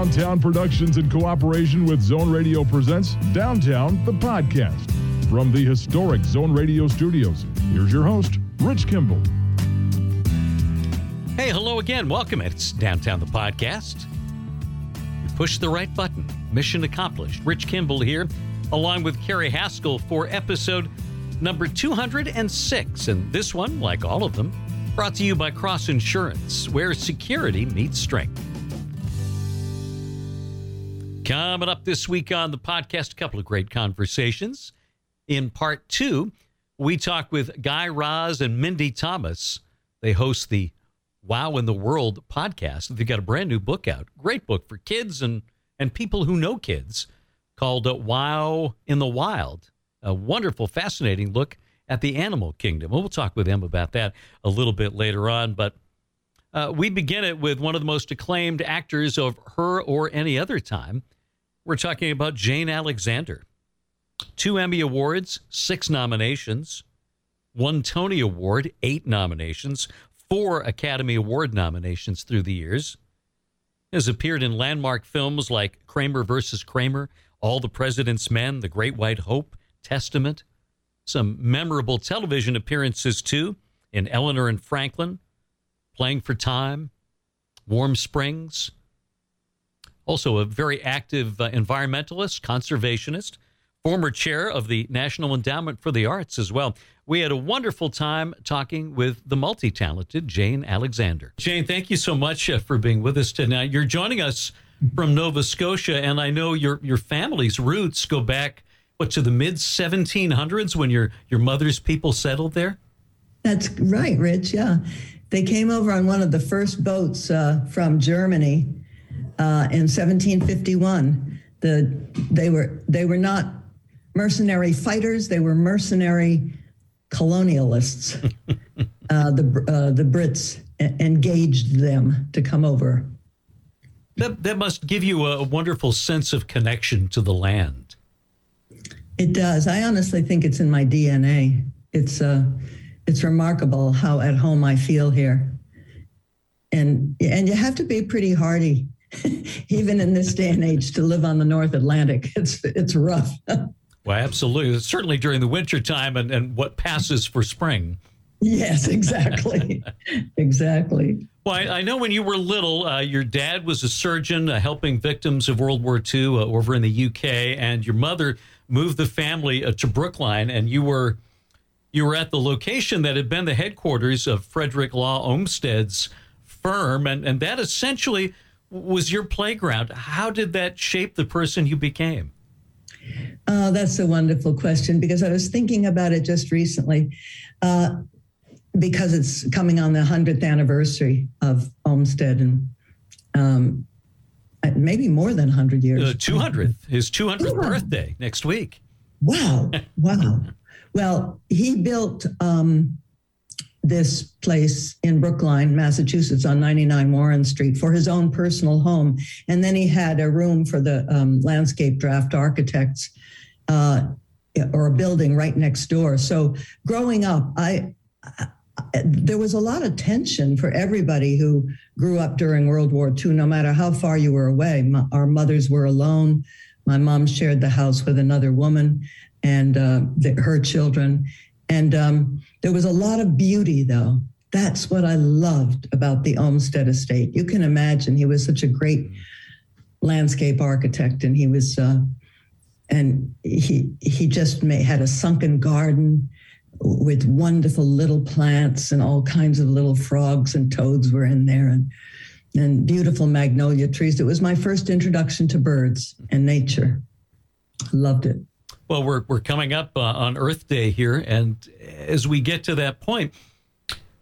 Downtown Productions in cooperation with Zone Radio presents Downtown, the podcast. From the historic Zone Radio studios, here's your host, Rich Kimball. Hey, hello again. Welcome. It's Downtown, the podcast. You push the right button. Mission accomplished. Rich Kimball here, along with Carrie Haskell for episode number 206. And this one, like all of them, brought to you by Cross Insurance, where security meets strength. Coming up this week on the podcast, a couple of great conversations. In part two, we talk with Guy Raz and Mindy Thomas. They host the Wow in the World podcast. They've got a brand new book out. Great book for kids and, and people who know kids called uh, Wow in the Wild. A wonderful, fascinating look at the animal kingdom. We'll talk with them about that a little bit later on. But uh, we begin it with one of the most acclaimed actors of her or any other time. We're talking about Jane Alexander. Two Emmy Awards, six nominations, one Tony Award, eight nominations, four Academy Award nominations through the years. Has appeared in landmark films like Kramer versus Kramer, All the President's Men, The Great White Hope, Testament. Some memorable television appearances too in Eleanor and Franklin, Playing for Time, Warm Springs, also a very active uh, environmentalist, conservationist, former chair of the National Endowment for the Arts as well. We had a wonderful time talking with the multi talented Jane Alexander. Jane, thank you so much uh, for being with us tonight. You're joining us from Nova Scotia, and I know your, your family's roots go back what to the mid 1700s when your your mother's people settled there. That's right, Rich. Yeah, they came over on one of the first boats uh, from Germany uh, in 1751. The they were they were not mercenary fighters; they were mercenary colonialists. uh, the uh, the Brits engaged them to come over. That that must give you a wonderful sense of connection to the land. It does. I honestly think it's in my DNA. It's uh, it's remarkable how at home I feel here. And and you have to be pretty hardy even in this day and age, to live on the North Atlantic, it's it's rough. well, absolutely. Certainly during the winter time and, and what passes for spring. Yes, exactly. exactly. Well, I, I, know when you were little, uh, your dad was a surgeon uh, helping victims of World War II uh, over in the UK, and your mother moved the family uh, to Brookline, and you were you were at the location that had been the headquarters of Frederick Law Olmsted's firm, and, and that essentially was your playground. How did that shape the person you became? Uh, that's a wonderful question because I was thinking about it just recently. Uh, because it's coming on the 100th anniversary of Olmsted and um, maybe more than 100 years. Uh, 200th, his 200th birthday next week. Wow. Wow. well, he built um, this place in Brookline, Massachusetts, on 99 Warren Street for his own personal home. And then he had a room for the um, landscape draft architects uh, or a building right next door. So growing up, I, I, there was a lot of tension for everybody who grew up during World War II, no matter how far you were away. My, our mothers were alone. My mom shared the house with another woman and uh, the, her children. And um, there was a lot of beauty, though. That's what I loved about the Olmsted estate. You can imagine he was such a great landscape architect, and he was, uh, and he he just had a sunken garden with wonderful little plants and all kinds of little frogs and toads were in there, and and beautiful magnolia trees. It was my first introduction to birds and nature. Loved it. Well, we're, we're coming up uh, on Earth Day here. And as we get to that point,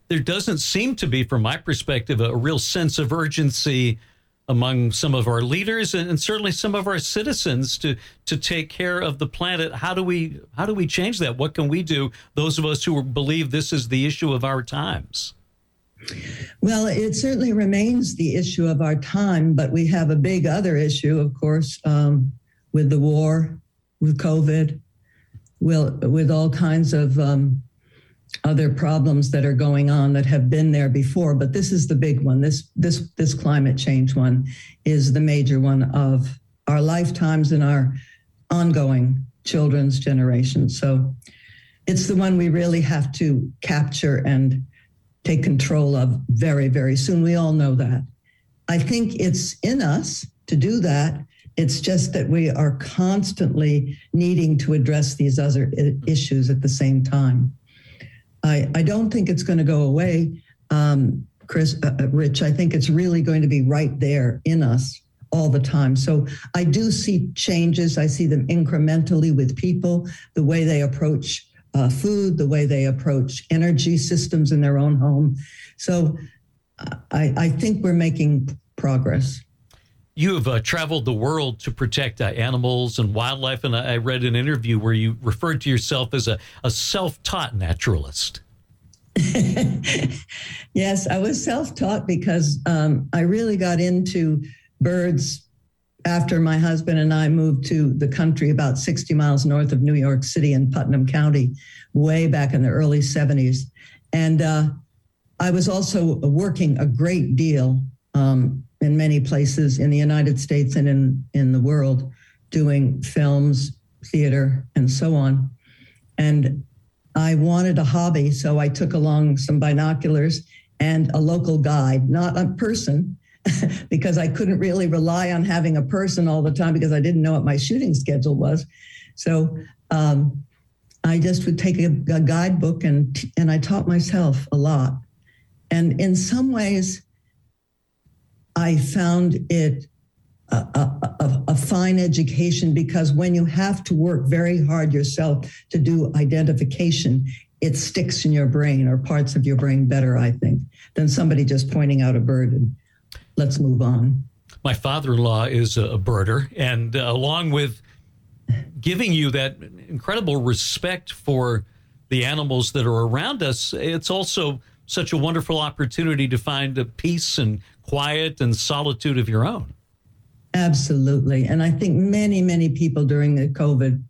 there doesn't seem to be, from my perspective, a real sense of urgency among some of our leaders and, and, certainly some of our citizens to to take care of the planet. How do we how do we change that? What can we do? Those of us who believe this is the issue of our times. Well, it certainly remains the issue of our time, but we have a big other issue, of course, um, with the war with COVID, will, with all kinds of um, other problems that are going on that have been there before, but this is the big one. This this this climate change one is the major one of our lifetimes and our ongoing children's generation. So it's the one we really have to capture and take control of very, very soon. We all know that. I think it's in us to do that. It's just that we are constantly needing to address these other issues at the same time. I, I don't think it's going to go away, um, Chris, uh, uh, Rich. I think it's really going to be right there in us all the time. So I do see changes. I see them incrementally with people, the way they approach uh, food, the way they approach energy systems in their own home. So I, I think we're making progress. You have uh, traveled the world to protect uh, animals and wildlife, and I read an interview where you referred to yourself as a, a self taught naturalist. yes, I was self taught because um, I really got into birds after my husband and I moved to the country about 60 miles north of New York City in Putnam County, way back in the early 70s. And uh, I was also working a great deal um, in many places in the United States and in, in the world doing films, theater, and so on. And I wanted a hobby, so I took along some binoculars and a local guide, not a person, because I couldn't really rely on having a person all the time because I didn't know what my shooting schedule was. So um, I just would take a, a guidebook and and I taught myself a lot. And in some ways, I found it a, a, a, fine education because when you have to work very hard yourself to do identification, it sticks in your brain or parts of your brain better, I think, than somebody just pointing out a bird and let's move on. My father in law is a birder, and uh, along with giving you that incredible respect for the animals that are around us, it's also such a wonderful opportunity to find a peace and quiet and solitude of your own. Absolutely. And I think many, many people during the COVID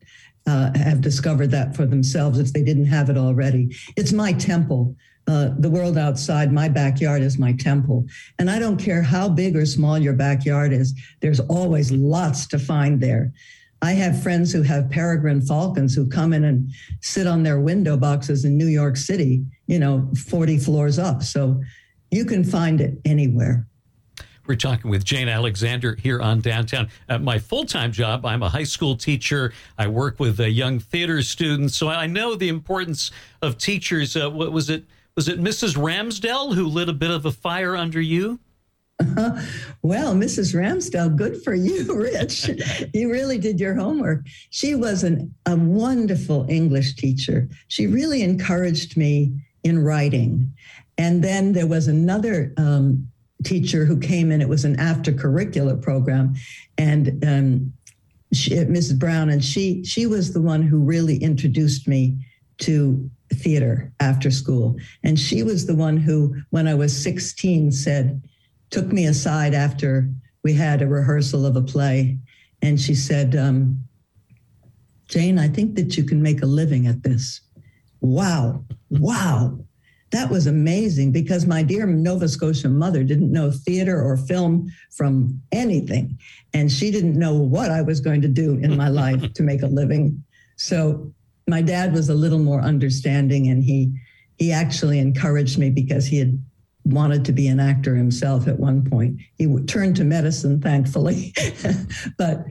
uh, have discovered that for themselves if they didn't have it already. It's my temple. Uh, the world outside my backyard is my temple. And I don't care how big or small your backyard is, there's always lots to find there. I have friends who have peregrine falcons who come in and sit on their window boxes in New York City, you know, 40 floors up. So you can find it anywhere. We're talking with Jane Alexander here on Downtown. At my full time job, I'm a high school teacher. I work with uh, young theater students, so I know the importance of teachers. Uh, what was it? Was it Mrs. Ramsdell who lit a bit of a fire under you? Uh, well, Mrs. Ramsdell, good for you, Rich. you really did your homework. She was an, a wonderful English teacher. She really encouraged me in writing. And then there was another um, teacher who came in. It was an after curricular program, and um, she, Mrs. Brown, and she she was the one who really introduced me to theater after school. And she was the one who, when I was 16, said, took me aside after we had a rehearsal of a play, and she said, um, "Jane, I think that you can make a living at this." Wow, wow that was amazing because my dear Nova Scotia mother didn't know theater or film from anything. And she didn't know what I was going to do in my life to make a living. So my dad was a little more understanding and he he actually encouraged me because he had wanted to be an actor himself at one point. He turned to medicine, thankfully, but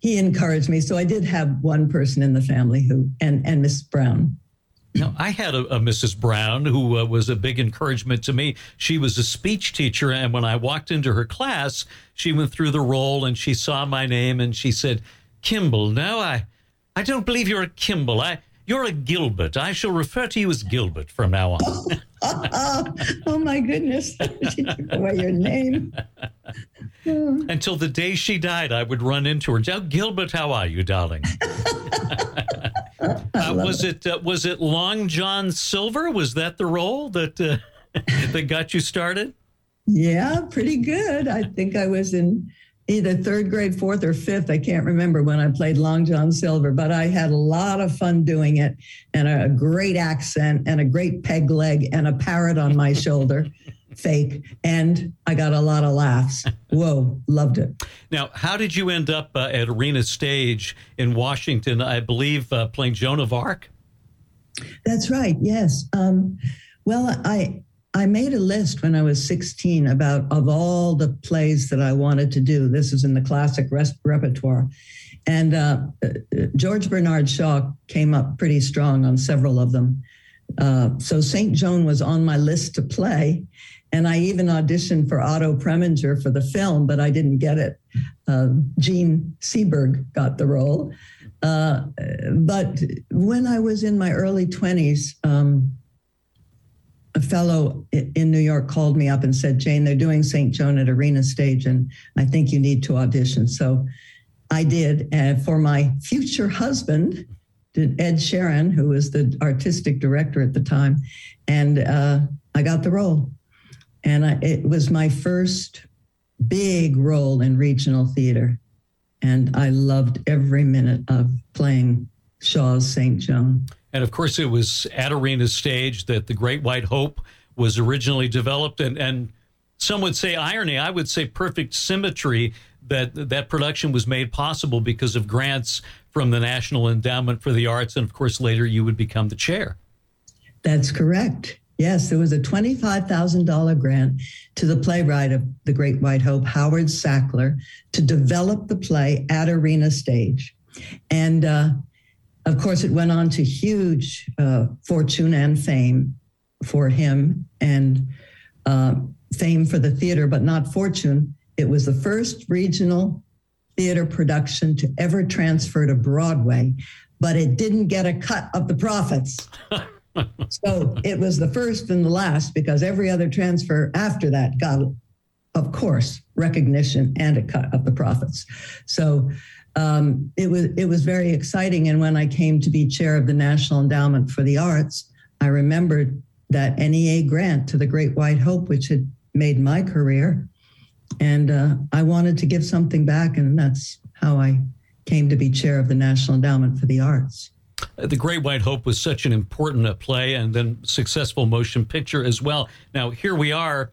he encouraged me. So I did have one person in the family who, and and Miss Brown, now, I had a, a Mrs. Brown who uh, was a big encouragement to me. She was a speech teacher, and when I walked into her class, she went through the roll and she saw my name and she said, "Kimball, no, I, I don't believe you're a Kimball. I, you're a Gilbert. I shall refer to you as Gilbert from now on." oh my goodness! she took away your name. Until the day she died, I would run into her. Oh, Gilbert, how are you, darling? uh, was it, it uh, was it Long John Silver? Was that the role that uh, that got you started? Yeah, pretty good. I think I was in either third grade, fourth, or fifth. I can't remember when I played Long John Silver, but I had a lot of fun doing it and a great accent and a great peg leg and a parrot on my shoulder. Fake, and I got a lot of laughs. Whoa, loved it. Now, how did you end up uh, at Arena Stage in Washington? I believe uh, playing Joan of Arc. That's right. Yes. Um, well, I I made a list when I was 16 about of all the plays that I wanted to do. This is in the classic res- repertoire. And uh, uh, George Bernard Shaw came up pretty strong on several of them. Uh, so St. Joan was on my list to play. And I even auditioned for Otto Preminger for the film, but I didn't get it. Uh, Jean Seberg got the role. Uh, but when I was in my early 20s, um, a fellow in New York called me up and said, Jane, they're doing St. Joan at Arena Stage, and I think you need to audition. So I did. And for my future husband, Ed Sherin, who was the artistic director at the time, and uh, I got the role. And I, it was my first big role in regional theater. And I loved every minute of playing Shaw's St. Joan. And of course, it was at Arena Stage that the Great White Hope was originally developed. And, and some would say irony, I would say perfect symmetry that that production was made possible because of grants from the National Endowment for the Arts. And of course, later you would become the chair. That's correct. Yes, there was a $25,000 grant to the playwright of The Great White Hope, Howard Sackler, to develop the play at Arena Stage. And uh, of course, it went on to huge uh, fortune and fame for him and uh, fame for the theater, but not fortune. It was the first regional theater production to ever transfer to Broadway, but it didn't get a cut of the profits. so it was the first and the last because every other transfer after that got, of course, recognition and a cut of the profits. So um, it was it was very exciting. And when I came to be chair of the National Endowment for the Arts, I remembered that NEA grant to the Great White Hope, which had made my career, and uh, I wanted to give something back, and that's how I came to be chair of the National Endowment for the Arts. The Great White Hope was such an important uh, play and then successful motion picture as well. Now, here we are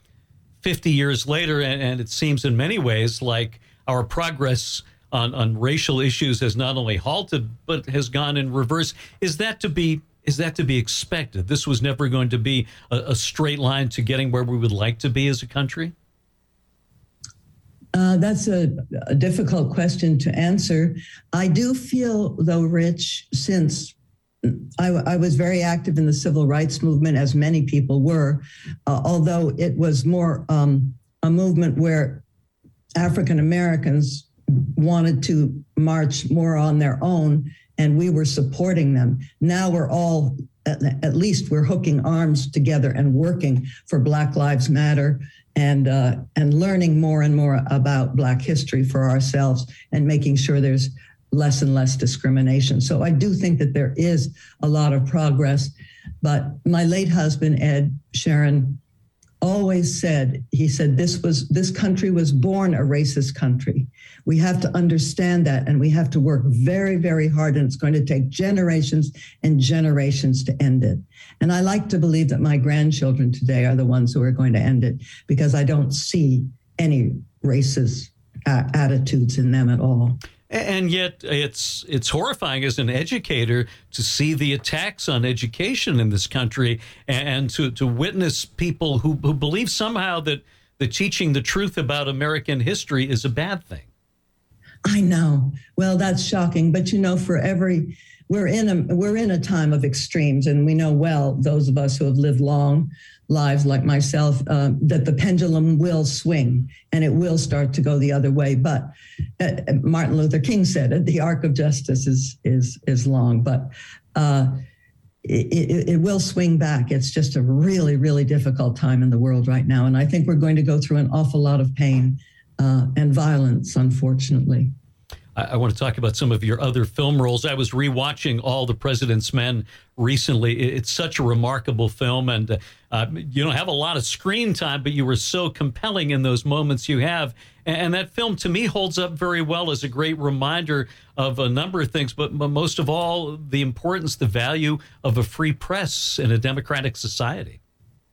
50 years later, and, and it seems in many ways like our progress on, on racial issues has not only halted, but has gone in reverse. Is that to be is that to be expected? This was never going to be a, a straight line to getting where we would like to be as a country? Uh, that's a, a, difficult question to answer. I do feel, though, Rich, since I, I was very active in the civil rights movement, as many people were, uh, although it was more um, a movement where African Americans wanted to march more on their own, and we were supporting them. Now we're all, at, least, we're hooking arms together and working for Black Lives Matter and uh, and learning more and more about Black history for ourselves and making sure there's less and less discrimination. So I do think that there is a lot of progress. But my late husband Ed Sherin always said he said this was this country was born a racist country we have to understand that and we have to work very very hard and it's going to take generations and generations to end it and i like to believe that my grandchildren today are the ones who are going to end it because i don't see any racist uh, attitudes in them at all and yet, it's it's horrifying as an educator to see the attacks on education in this country, and to to witness people who who believe somehow that the teaching the truth about American history is a bad thing. I know. Well, that's shocking, but you know, for every we're in a we're in a time of extremes, and we know well those of us who have lived long lives like myself uh, that the pendulum will swing and it will start to go the other way. But uh, Martin Luther King said it: the arc of justice is is is long, but. Uh, it, it, it, will swing back. It's just a really, really difficult time in the world right now. And I think we're going to go through an awful lot of pain uh, and violence, unfortunately. I, I, want to talk about some of your other film roles. I was rewatching All the President's Men recently. It's such a remarkable film, and uh, you don't have a lot of screen time, but you were so compelling in those moments you have. And, and that film, to me, holds up very well as a great reminder of a number of things, but, but most of all, the importance, the value of a free press in a democratic society.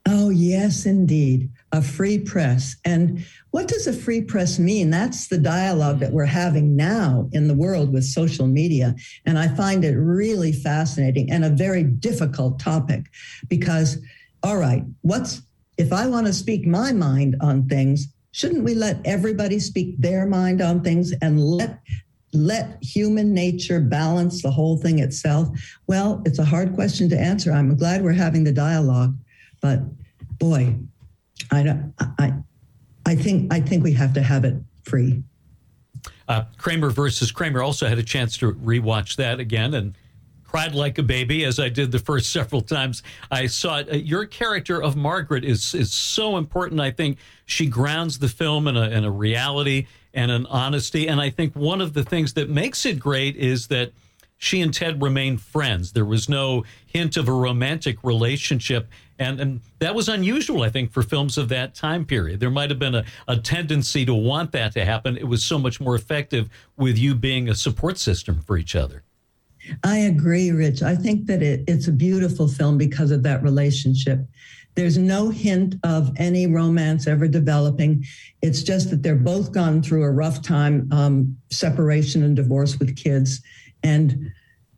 Oh, yes, indeed. A free press. And what does a free press mean? That's the dialogue that we're having now in the world with social media. And I find it really fascinating and a very difficult topic because, all right, what's if I want to speak my mind on things, shouldn't we let everybody speak their mind on things and let let human nature balance the whole thing itself? Well, it's a hard question to answer. I'm glad we're having the dialogue, but boy, I don't, I, I think, I think we have to have it free. Uh, Kramer versus Kramer also had a chance to rewatch that again and cried like a baby as I did the first several times I saw it. Uh, your character of Margaret is is so important. I think she grounds the film in a in a reality and an honesty. And I think one of the things that makes it great is that she and Ted remained friends. There was no hint of a romantic relationship. And, and that was unusual, I think, for films of that time period. There might have been a, a tendency to want that to happen. It was so much more effective with you being a support system for each other. I agree, Rich. I think that it, it's a beautiful film because of that relationship. There's no hint of any romance ever developing. It's just that they're both gone through a rough time, um, separation and divorce with kids. And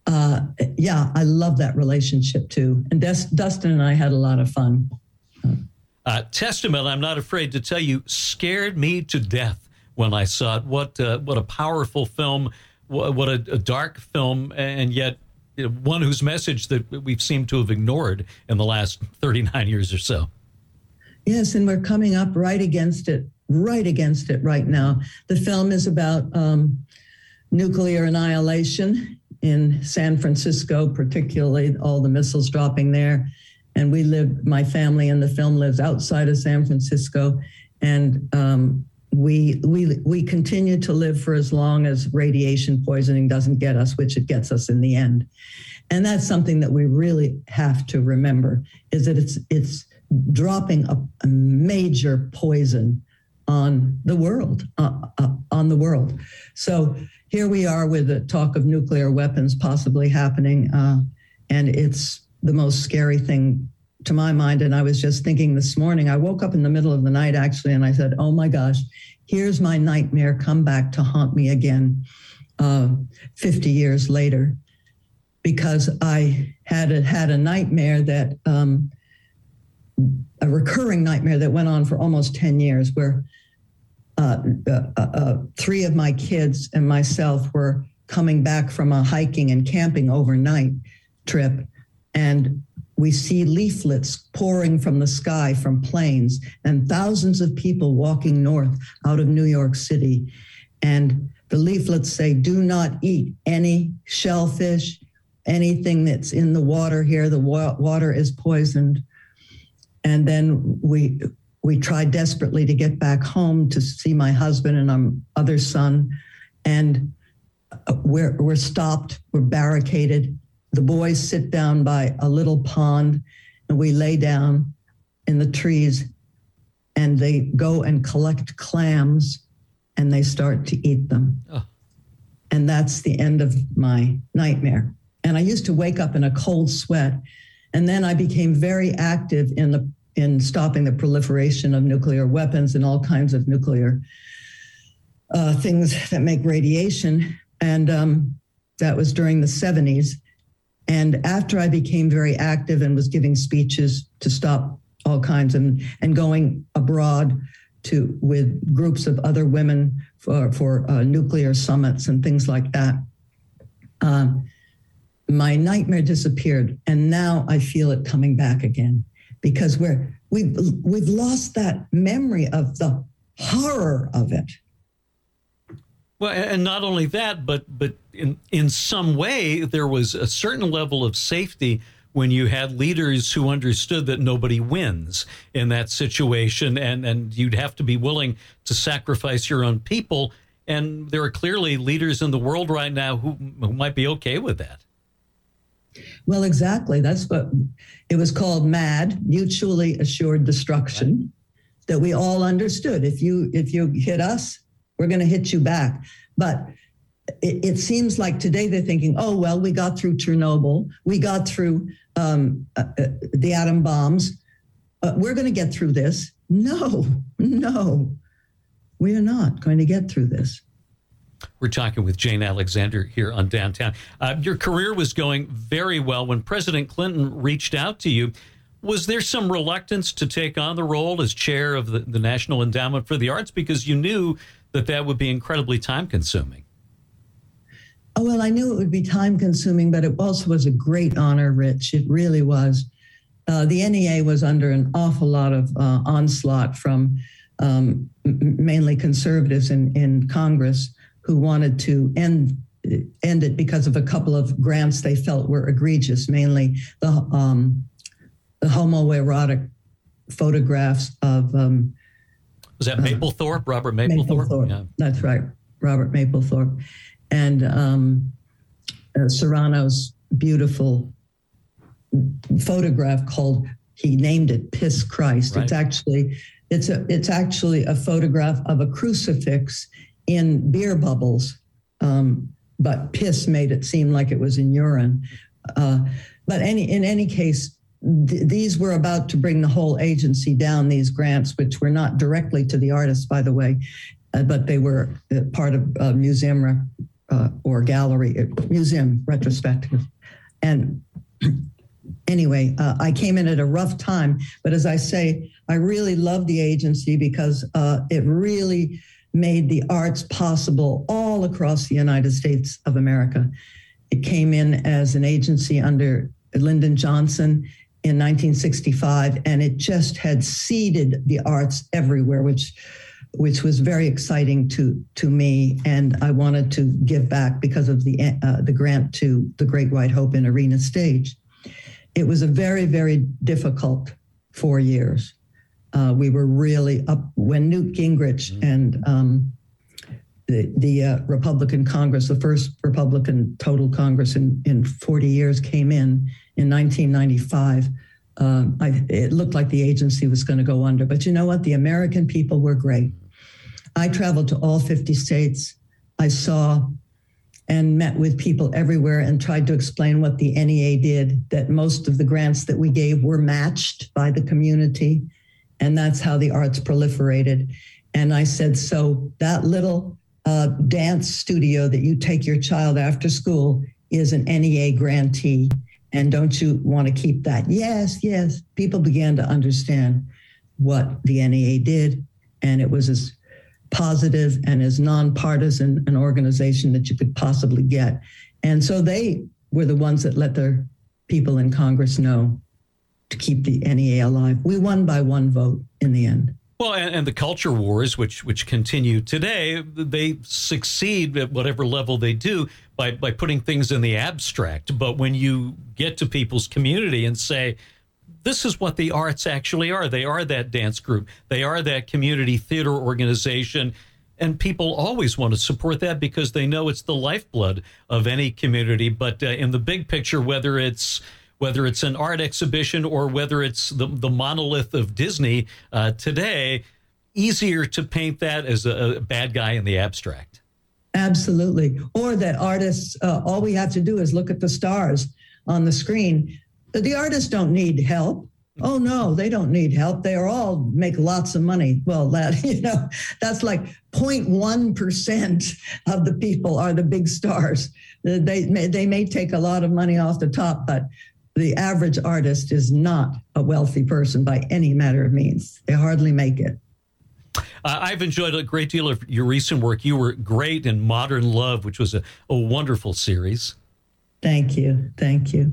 uh, yeah, I love that relationship too. And Des- Dustin and I had a lot of fun. Uh, Testament, I'm not afraid to tell you, scared me to death when I saw it. What uh, what a powerful film! What, what a, a, dark film, and yet one whose message that we've seemed to have ignored in the last 39 years or so. Yes, and we're coming up right against it, right against it right now. The film is about um, nuclear annihilation in San Francisco, particularly all the missiles dropping there. And we live, my family in the film lives outside of San Francisco. And um, we, we, we continue to live for as long as radiation poisoning doesn't get us, which it gets us in the end. And that's something that we really have to remember is that it's, it's dropping a, a major poison on the world, uh, uh, on the world. So here we are with the talk of nuclear weapons possibly happening, uh, and it's the most scary thing to my mind. And I was just thinking this morning, I woke up in the middle of the night actually, and I said, "Oh my gosh, here's my nightmare come back to haunt me again, uh, 50 years later." Because I had a, had a nightmare that um, a recurring nightmare that went on for almost 10 years, where uh, uh, uh, three of my kids and myself were coming back from a hiking and camping overnight trip, and we see leaflets pouring from the sky from planes and thousands of people walking north out of New York City. And the leaflets say, do not eat any shellfish, anything that's in the water here. The wa- water is poisoned. And then we we tried desperately to get back home to see my husband and our other son. And we're, we're stopped, we're barricaded. The boys sit down by a little pond and we lay down in the trees and they go and collect clams and they start to eat them. Oh. And that's the end of my nightmare. And I used to wake up in a cold sweat. And then I became very active in the in stopping the proliferation of nuclear weapons and all kinds of nuclear uh, things that make radiation. And um, that was during the 70s. And after I became very active and was giving speeches to stop all kinds and, and going abroad to with groups of other women for, for uh, nuclear summits and things like that, uh, my nightmare disappeared. And now I feel it coming back again because we're we've we've lost that memory of the horror of it. Well, and not only that, but but in in some way there was a certain level of safety when you had leaders who understood that nobody wins in that situation, and and you'd have to be willing to sacrifice your own people and there are clearly leaders in the world right now who, who might be okay with that. Well, exactly. That's what it was called MAD, mutually assured destruction, right. that we all understood. If you if you hit us, we're going to hit you back. But it, it, seems like today they're thinking, oh well, we got through Chernobyl, we got through um, uh, uh, the atom bombs. Uh, we're going to get through this. No, no, we are not going to get through this. We're talking with Jane Alexander here on Downtown. Uh, your career was going very well when President Clinton reached out to you. Was there some reluctance to take on the role as chair of the, the National Endowment for the Arts because you knew that that would be incredibly time consuming? Oh, well, I knew it would be time consuming, but it also was a great honor, Rich. It really was. Uh, the NEA was under an awful lot of uh, onslaught from um, mainly conservatives in, in Congress who wanted to end end it because of a couple of grants they felt were egregious, mainly the um, the homoerotic photographs of. Um, Was that Mapplethorpe, uh, Robert Mapplethorpe? Mapplethorpe. Yeah. That's right, Robert Mapplethorpe, and um, uh, Serrano's beautiful photograph called. He named it "Piss Christ." Right. It's actually it's a it's actually a photograph of a crucifix in beer bubbles, um, but piss made it seem like it was in urine. Uh, but any in any case, th- these were about to bring the whole agency down. These grants, which were not directly to the artists, by the way, uh, but they were uh, part of a museum re- uh, or gallery uh, museum retrospective, and. Anyway, uh, I came in at a rough time, but as I say, I really love the agency because it really made the arts possible all across the United States of America. It came in as an agency under Lyndon Johnson in 1965, and it just had seeded the arts everywhere, which which was very exciting to to me. And I wanted to give back because of the uh, the grant to the Great White Hope in Arena Stage. It was a very very difficult four years. Uh, we were really up when Newt Gingrich mm-hmm. and um, the, the uh, Republican Congress, the first Republican total Congress in, in 40 years, came in in 1995. Um, I, it looked like the agency was going to go under. But you know what? The American people were great. I traveled to all 50 states. I saw and met with people everywhere and tried to explain what the NEA did, that most of the grants that we gave were matched by the community and that's how the arts proliferated. And I said, so that little uh, dance studio that you take your child after school is an NEA grantee. And don't you want to keep that? Yes, yes. People began to understand what the NEA did. And it was as positive and as nonpartisan an organization that you could possibly get. And so they were the ones that let their people in Congress know to keep the NEA alive. We won by one vote in the end. Well, and, and, the culture wars, which which continue today, they succeed at whatever level they do by by putting things in the abstract. But when you get to people's community and say, "This is what the arts actually are," they are that dance group, they are that community theater organization, and people always want to support that because they know it's the lifeblood of any community. But uh, in the big picture, whether it's whether it's an art exhibition or whether it's the, the monolith of Disney uh, today, easier to paint that as a, a, bad guy in the abstract. Absolutely. Or that artists, uh, all we have to do is look at the stars on the screen. The artists don't need help. Oh no, they don't need help. They are all make lots of money. Well, that you know, that's like 0.1 percent of the people are the big stars. They may, they may take a lot of money off the top, but the average artist is not a wealthy person by any matter of means. They hardly make it. Uh, I've enjoyed a great deal of your recent work. You were great in Modern Love, which was a, a wonderful series. Thank you. Thank you.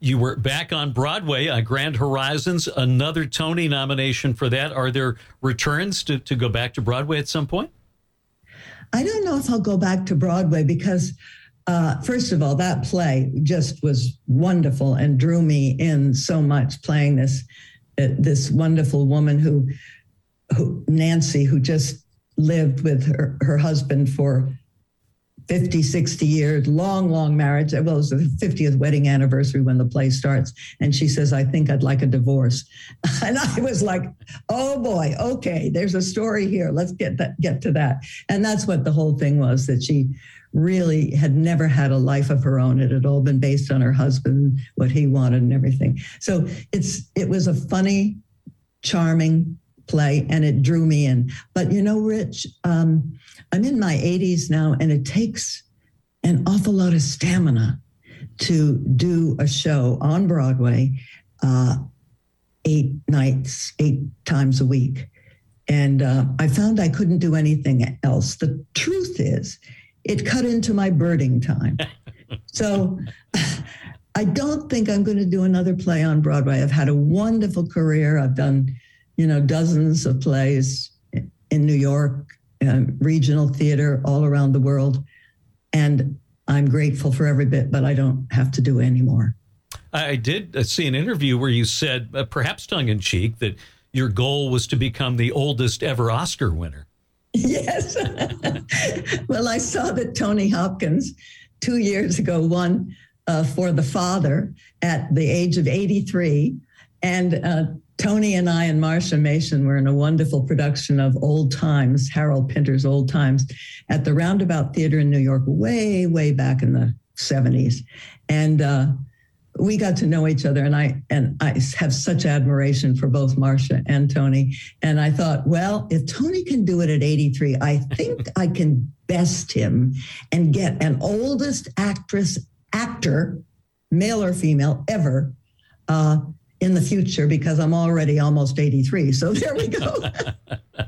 You were back on Broadway, uh, Grand Horizons, another Tony nomination for that. Are there returns to, to go back to Broadway at some point? I don't know if I'll go back to Broadway because uh, first of all, that play just was wonderful and drew me in so much. Playing this uh, this wonderful woman who, who Nancy, who just lived with her, her husband for 50, 60 years, long, long marriage. Well, it was the 50th wedding anniversary when the play starts. And she says, I think I'd like a divorce. And I was like, oh boy, okay, there's a story here. Let's get that get to that. And that's what the whole thing was that she really had never had a life of her own. It had all been based on her husband, what he wanted and everything. So it's it was a funny, charming play and it drew me in. But you know, Rich, um, I'm in my 80s now, and it takes an awful lot of stamina to do a show on Broadway uh, eight nights, eight times a week. And uh, I found I couldn't do anything else. The truth is, it cut into my birding time. so I don't think I'm going to do another play on Broadway. I've had a wonderful career. I've done, you know, dozens of plays in New York um, regional theater all around the world. And I'm grateful for every bit, but I don't have to do anymore. I did uh, see an interview where you said, uh, perhaps tongue in cheek, that your goal was to become the oldest ever Oscar winner. Yes. well, I saw that Tony Hopkins two years ago won uh, for The Father at the age of 83. And uh, Tony and I and Marsha Mason were in a wonderful production of Old Times, Harold Pinter's Old Times, at the Roundabout Theater in New York, way, way back in the 70s. And uh, we got to know each other, and I and I have such admiration for both Marsha and Tony. And I thought, well, if Tony can do it at 83, I think I can best him and get an oldest actress, actor, male or female, ever. Uh, in the future because I'm already almost 83. So there we go.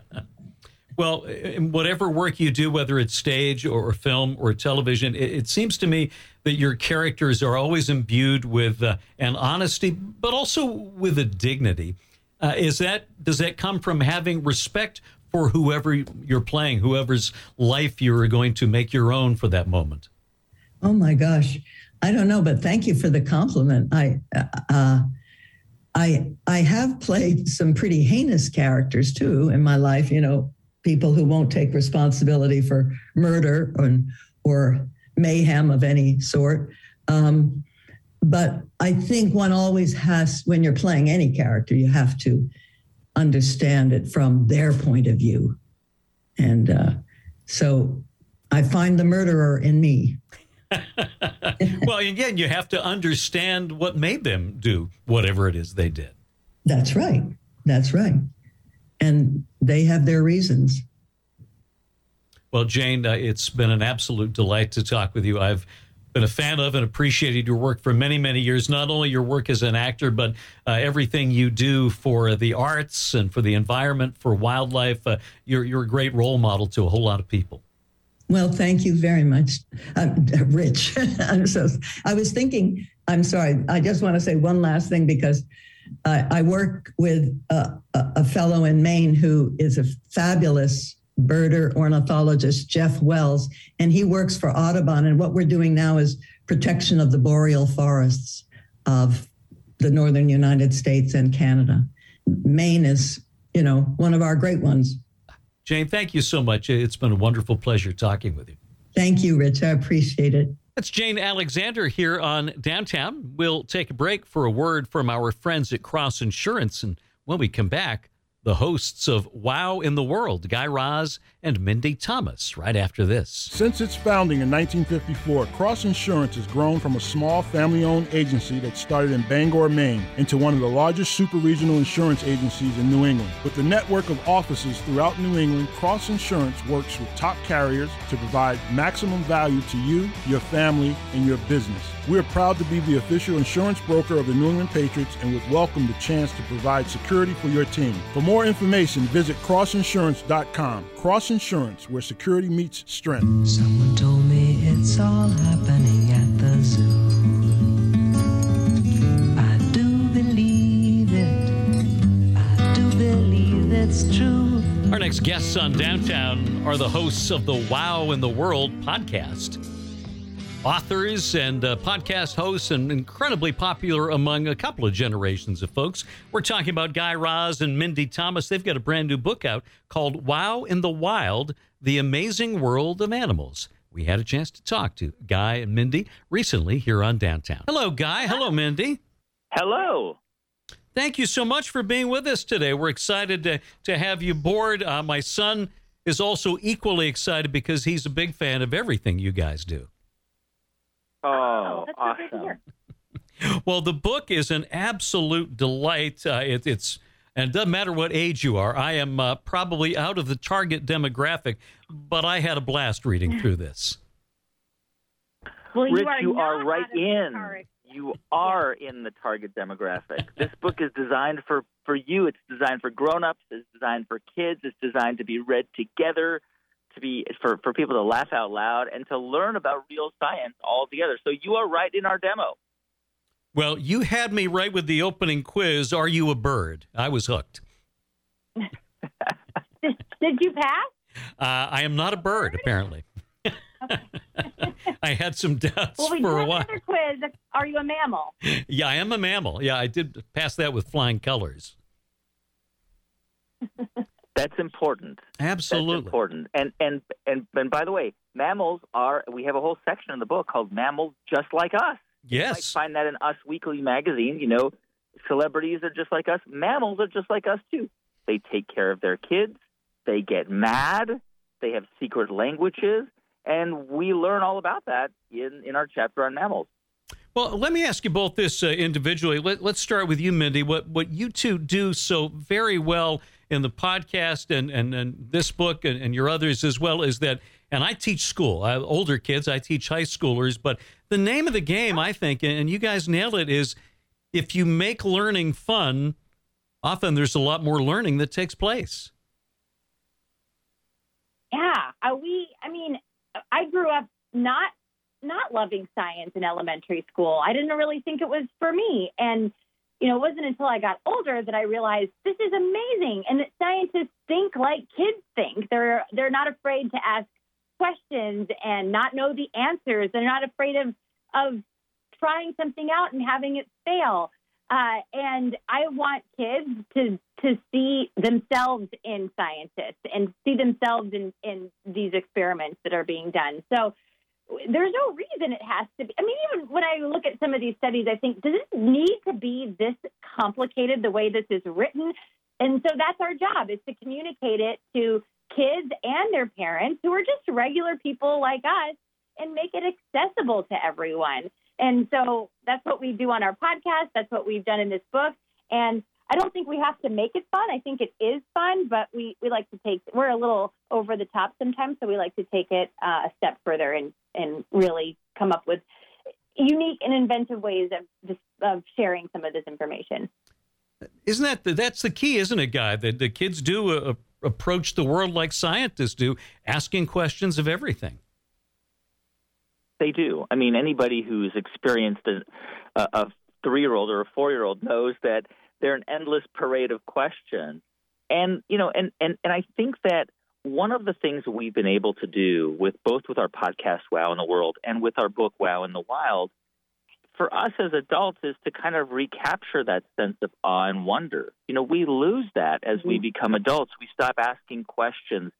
well, whatever work you do, whether it's stage or film or television, it, it seems to me that your characters are always imbued with uh, an honesty, but also with a dignity. Uh, is that does that come from having respect for whoever you're playing, whoever's life you're going to make your own for that moment? Oh my gosh, I don't know, but thank you for the compliment. I. Uh, I I have played some pretty heinous characters too in my life. You know, people who won't take responsibility for murder or, or mayhem of any sort. Um, but I think one always has, when you're playing any character, you have to understand it from their point of view. And uh, so I find the murderer in me. well, again, you have to understand what made them do whatever it is they did. That's right. That's right. And they have their reasons. Well, Jane, uh, it's been an absolute delight to talk with you. I've been a fan of and appreciated your work for many, many years. Not only your work as an actor, but uh, everything you do for the arts and for the environment, for wildlife. Uh, you're, you're a great role model to a whole lot of people. Well, thank you very much, uh, Rich. I'm so. I was thinking. I'm sorry. I just want to say one last thing because uh, I work with a, a, fellow in Maine who is a fabulous birder ornithologist, Jeff Wells, and he works for Audubon. And what we're doing now is protection of the boreal forests of the northern United States and Canada. Maine is, you know, one of our great ones. Jane, thank you so much. It's been a wonderful pleasure talking with you. Thank you, Rich. I appreciate it. That's Jane Alexander here on Downtown. We'll take a break for a word from our friends at Cross Insurance. And when we come back, the hosts of Wow in the World, Guy Raz and Mindy Thomas, right after this. Since its founding in 1954, Cross Insurance has grown from a small family owned agency that started in Bangor, Maine, into one of the largest super regional insurance agencies in New England. With a network of offices throughout New England, Cross Insurance works with top carriers to provide maximum value to you, your family, and your business. We are proud to be the official insurance broker of the New England Patriots and would welcome the chance to provide security for your team. For more information, visit crossinsurance.com. Cross Insurance, where security meets strength. Someone told me it's all happening at the zoo. I do believe it. I do believe it's true. Our next guests on Downtown are the hosts of the Wow in the World podcast. Authors and uh, podcast hosts and incredibly popular among a couple of generations of folks. We're talking about Guy Raz and Mindy Thomas. They've got a brand new book out called Wow in the Wild The Amazing World of Animals. We had a chance to talk to Guy and Mindy recently here on Downtown. Hello, Guy. Hello, Mindy. Hello. Thank you so much for being with us today. We're excited to, to have you aboard. Uh, my son is also equally excited because he's a big fan of everything you guys do. Oh, that's so great to awesome. hear. Well, the book is an absolute delight. Uh, it, it's and it doesn't matter what age you are. I am uh, probably out of the target demographic, but I had a blast reading through this. Well, Rich, you are, you are right out of the in. target. You are in the target demographic. this book is designed for, for you. It's designed for grown-ups. It's designed for kids. It's designed to be read together, to be for, for people to laugh out loud and to learn about real science all together. So you are right in our demo. Well, you had me right with the opening quiz. Are you a bird? I was hooked. Did, did you pass? Uh, I am not a bird, apparently. I had some doubts Well, we do for a have while. another quiz. Are you a mammal? Yeah, I am a mammal. Yeah, I did pass that with flying colors. That's important. That's Absolutely. important. And, and and and by the way, mammals are. We have a whole section in the book called "Mammals Just Like Us." You might Yes. find that in Us Weekly magazine. You know, celebrities are just like us. Mammals are just like us too. They take care of their kids. They get mad. They have secret languages, and we learn all about that in in our chapter on mammals. Well, let me ask you both this uh, individually. Let, let's start with you, Mindy. What what you two do so very well in the podcast and and, and this book and, and your others as well is that. And I teach school, I, have older kids. I teach high schoolers. But the name of the game, I think, and you guys nailed it, is if you make learning fun. Often there's a lot more learning that takes place. Yeah, uh, we. I mean, I grew up not not loving science in elementary school. I didn't really think it was for me, and you know, it wasn't until I got older that I realized this is amazing, and that scientists think like kids think. They're they're not afraid to ask questions and not know the answers. They're not afraid of of trying something out and having it fail. Uh, and I want kids to to see themselves in scientists and see themselves in in these experiments that are being done. So there's no reason it has to be. I mean, even when I look at some of these studies, I think, does it need to be this complicated the way this is written? And so that's our job is to communicate it to kids and their parents who are just regular people like us and make it accessible to everyone. And so that's what we do on our podcast. That's what we've done in this book. And I don't think we have to make it fun. I think it is fun, but we, we like to take, we're a little over the top sometimes. So we like to take it uh, a step further and, and really come up with unique and inventive ways of, this, of sharing some of this information. Isn't that the, that's the key, isn't it, Guy? That the kids do uh, approach the world like scientists do, asking questions of everything. They do. I mean, anybody who's experienced a, a, a three-year-old or a four-year-old knows that they're an endless parade of questions. And you know, and and and I think that one of the things we've been able to do with both with our podcast Wow in the World and with our book Wow in the Wild, for us as adults, is to kind of recapture that sense of awe and wonder. You know, we lose that as we become adults. We stop asking questions.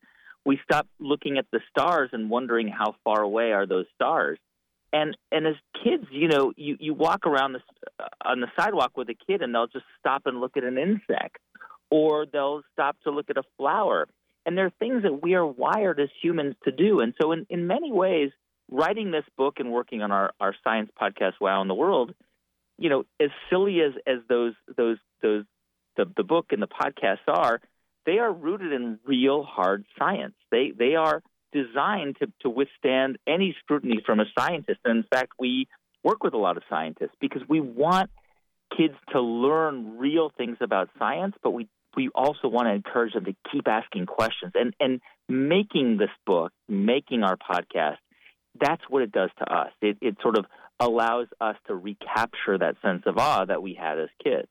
We stop looking at the stars and wondering how far away are those stars. And and as kids, you know, you you walk around the, uh, on the sidewalk with a kid, and they'll just stop and look at an insect, or they'll stop to look at a flower. And there are things that we are wired as humans to do. And so, in, in many ways, writing this book and working on our, our science podcast, Wow in the World, you know, as silly as, as those those those the, the book and the podcast are, they are rooted in real hard science. They they are designed to, to withstand any scrutiny from a scientist. And in fact, we work with a lot of scientists because we want kids to learn real things about science, but we we also want to encourage them to keep asking questions and and making this book, making our podcast. That's what it does to us. It it sort of allows us to recapture that sense of awe that we had as kids.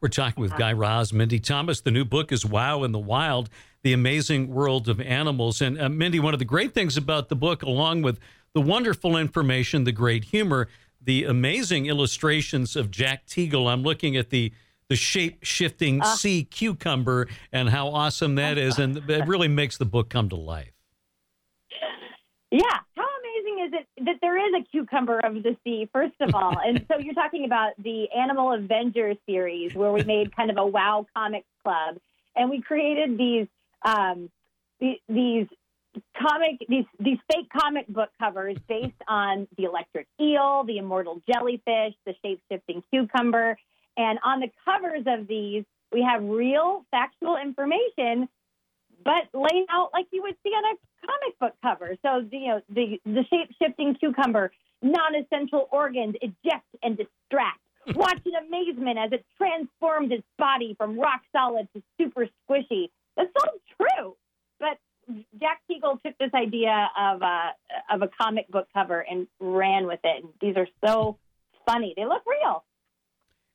We're talking with Guy Raz, Mindy Thomas. The new book is Wow in the Wild, The Amazing World of Animals. And uh, Mindy, one of the great things about the book, along with the wonderful information, the great humor, the amazing illustrations of Jack Teagle. I'm looking at the the shape shifting Ah. sea cucumber and how awesome that is, and it really makes the book come to life. Yeah. How amazing is it that there is a cucumber of the sea, first of all? and so you're talking about the Animal Avengers series where we made kind of a WoW comics club and we created these um, these comic these these fake comic book covers based on the electric eel, the immortal jellyfish, the shape shifting cucumber. And on the covers of these, we have real factual information but laid out like you would see on a comic book cover. So the, you know the the shape shifting cucumber, non essential organs eject and distract. Watch in amazement as it transforms its body from rock solid to super squishy. That's all true, but Jack Teagle took this idea of a of a comic book cover and ran with it. And these are so funny. They look real.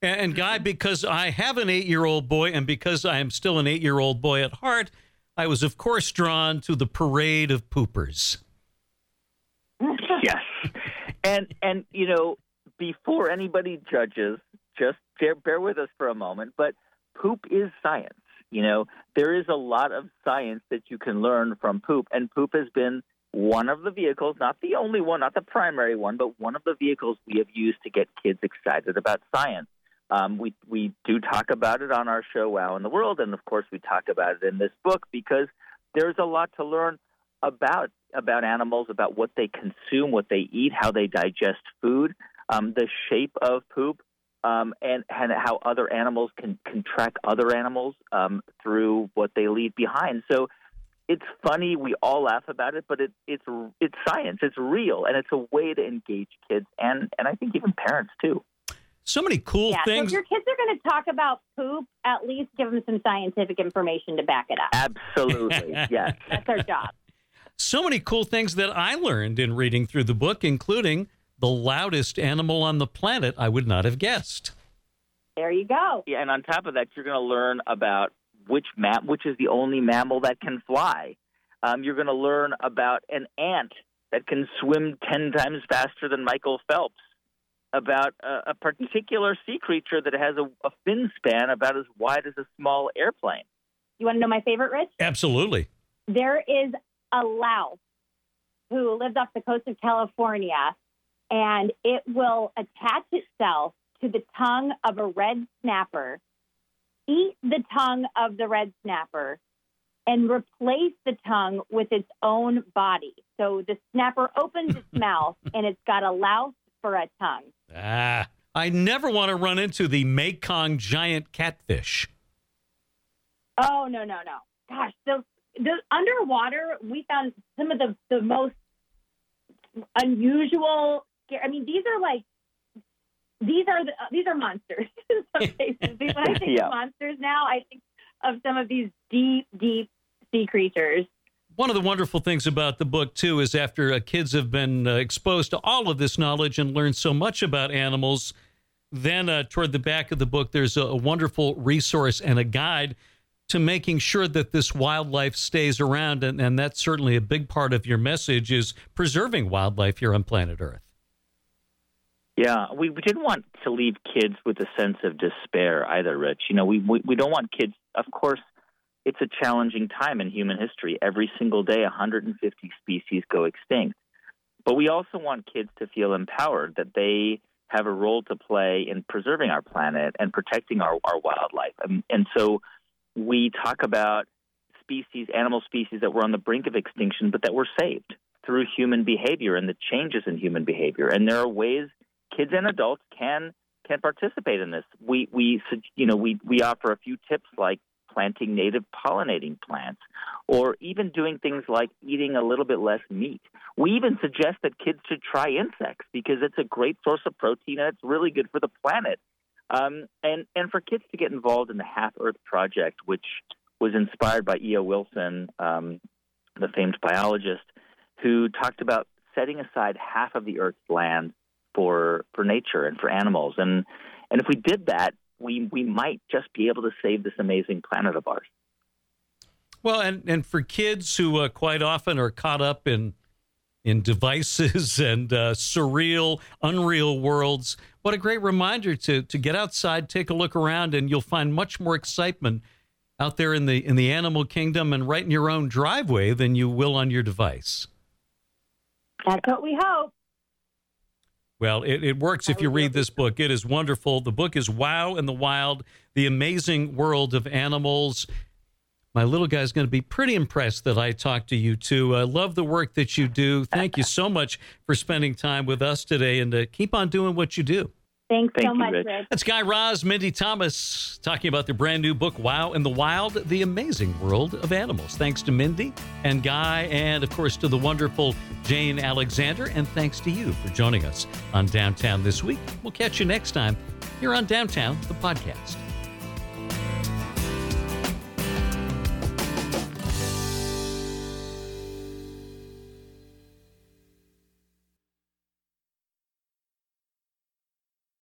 And, Guy, because I have an eight year old boy, and because I am still an eight year old boy at heart, I was of course drawn to the parade of poopers. yes, and and you know before anybody judges, just bear, bear with us for a moment. But poop is science. You know there is a lot of science that you can learn from poop, and poop has been one of the vehicles, not the only one, not the primary one, but one of the vehicles we have used to get kids excited about science. Um, we we do talk about it on our show Wow in the World, and of course we talk about it in this book because there's a lot to learn about about animals, about what they consume, what they eat, how they digest food, um, the shape of poop, um, and and how other animals can can track other animals um, through what they leave behind. So it's funny. We all laugh about it, but it, it's it's science. It's real, and it's a way to engage kids and and I think even parents too. So many cool Yeah. So if things. your kids are going to talk about poop, at least give them some scientific information to back it up. Absolutely, yes. That's our job. so many cool things that I learned in reading through the book, including the loudest animal on the planet I would not have guessed. There you go. Yeah, and on top of that, you're going to learn about which mam- which is the only mammal that can fly. Um, you're going to learn about an ant that can swim ten times faster than Michael Phelps. About a, a particular sea creature that has a, a fin span about as wide as a small airplane. You want to know my favorite, Rich? Absolutely. There is a louse who lives off the coast of California, and it will attach itself to the tongue of a red snapper, eat the tongue of the red snapper, and replace the tongue with its own body. So the snapper opens its mouth, and it's got a louse for a tongue. Ah, I never want to run into the Mekong giant catfish. Oh no no no! Gosh, the the underwater we found some of the the most unusual. I mean, these are like these are the, these are monsters in some cases. When I think Yeah. of monsters now, I think of some of these deep deep sea creatures. One of the wonderful things about the book, too, is after uh, kids have been uh, exposed to all of this knowledge and learned so much about animals, then uh, toward the back of the book, there's a, a wonderful resource and a guide to making sure that this wildlife stays around. And, and that's certainly a big part of your message is preserving wildlife here on planet Earth. Yeah, we, we didn't want to leave kids with a sense of despair either, Rich. You know, we, we we don't want kids. Of course, it's a challenging time in human history. Every single day, 150 species go extinct. But we also want kids to feel empowered that they have a role to play in preserving our planet and protecting our, our wildlife. And, and so we talk about species, animal species that were on the brink of extinction, but that were saved through human behavior and the changes in human behavior. And there are ways kids and adults can can participate in this. We we you know we we offer a few tips like planting native pollinating plants or even doing things like eating a little bit less meat. We even suggest that kids should try insects because it's a great source of protein and it's really good for the planet. Um, and and for kids to get involved in the Half Earth Project, which was inspired by E.O. Wilson, um, the famed biologist, who talked about setting aside half of the Earth's land for for nature and for animals. And and if we did that, we we might just be able to save this amazing planet of ours. Well, and, and for kids who uh, quite often are caught up in in devices and uh, surreal, unreal worlds. What a great reminder to to get outside, take a look around, and you'll find much more excitement out there in the in the animal kingdom and right in your own driveway than you will on your device. That's what we hope. Well, it, it works if you read this book. It is wonderful. The book is Wow in the Wild, The Amazing World of Animals. My little guy's going to be pretty impressed that I talked to you too. I love the work that you do. Thank you so much for spending time with us today and uh, keep on doing what you do. Thanks Thank so you, much, Rich. Rich. That's Guy Raz, Mindy Thomas, talking about their brand new book, Wow in the Wild, The Amazing World of Animals. Thanks to Mindy and Guy, and of course to the wonderful Jane Alexander. And thanks to you for joining us on Downtown this week. We'll catch you next time here on Downtown, the podcast.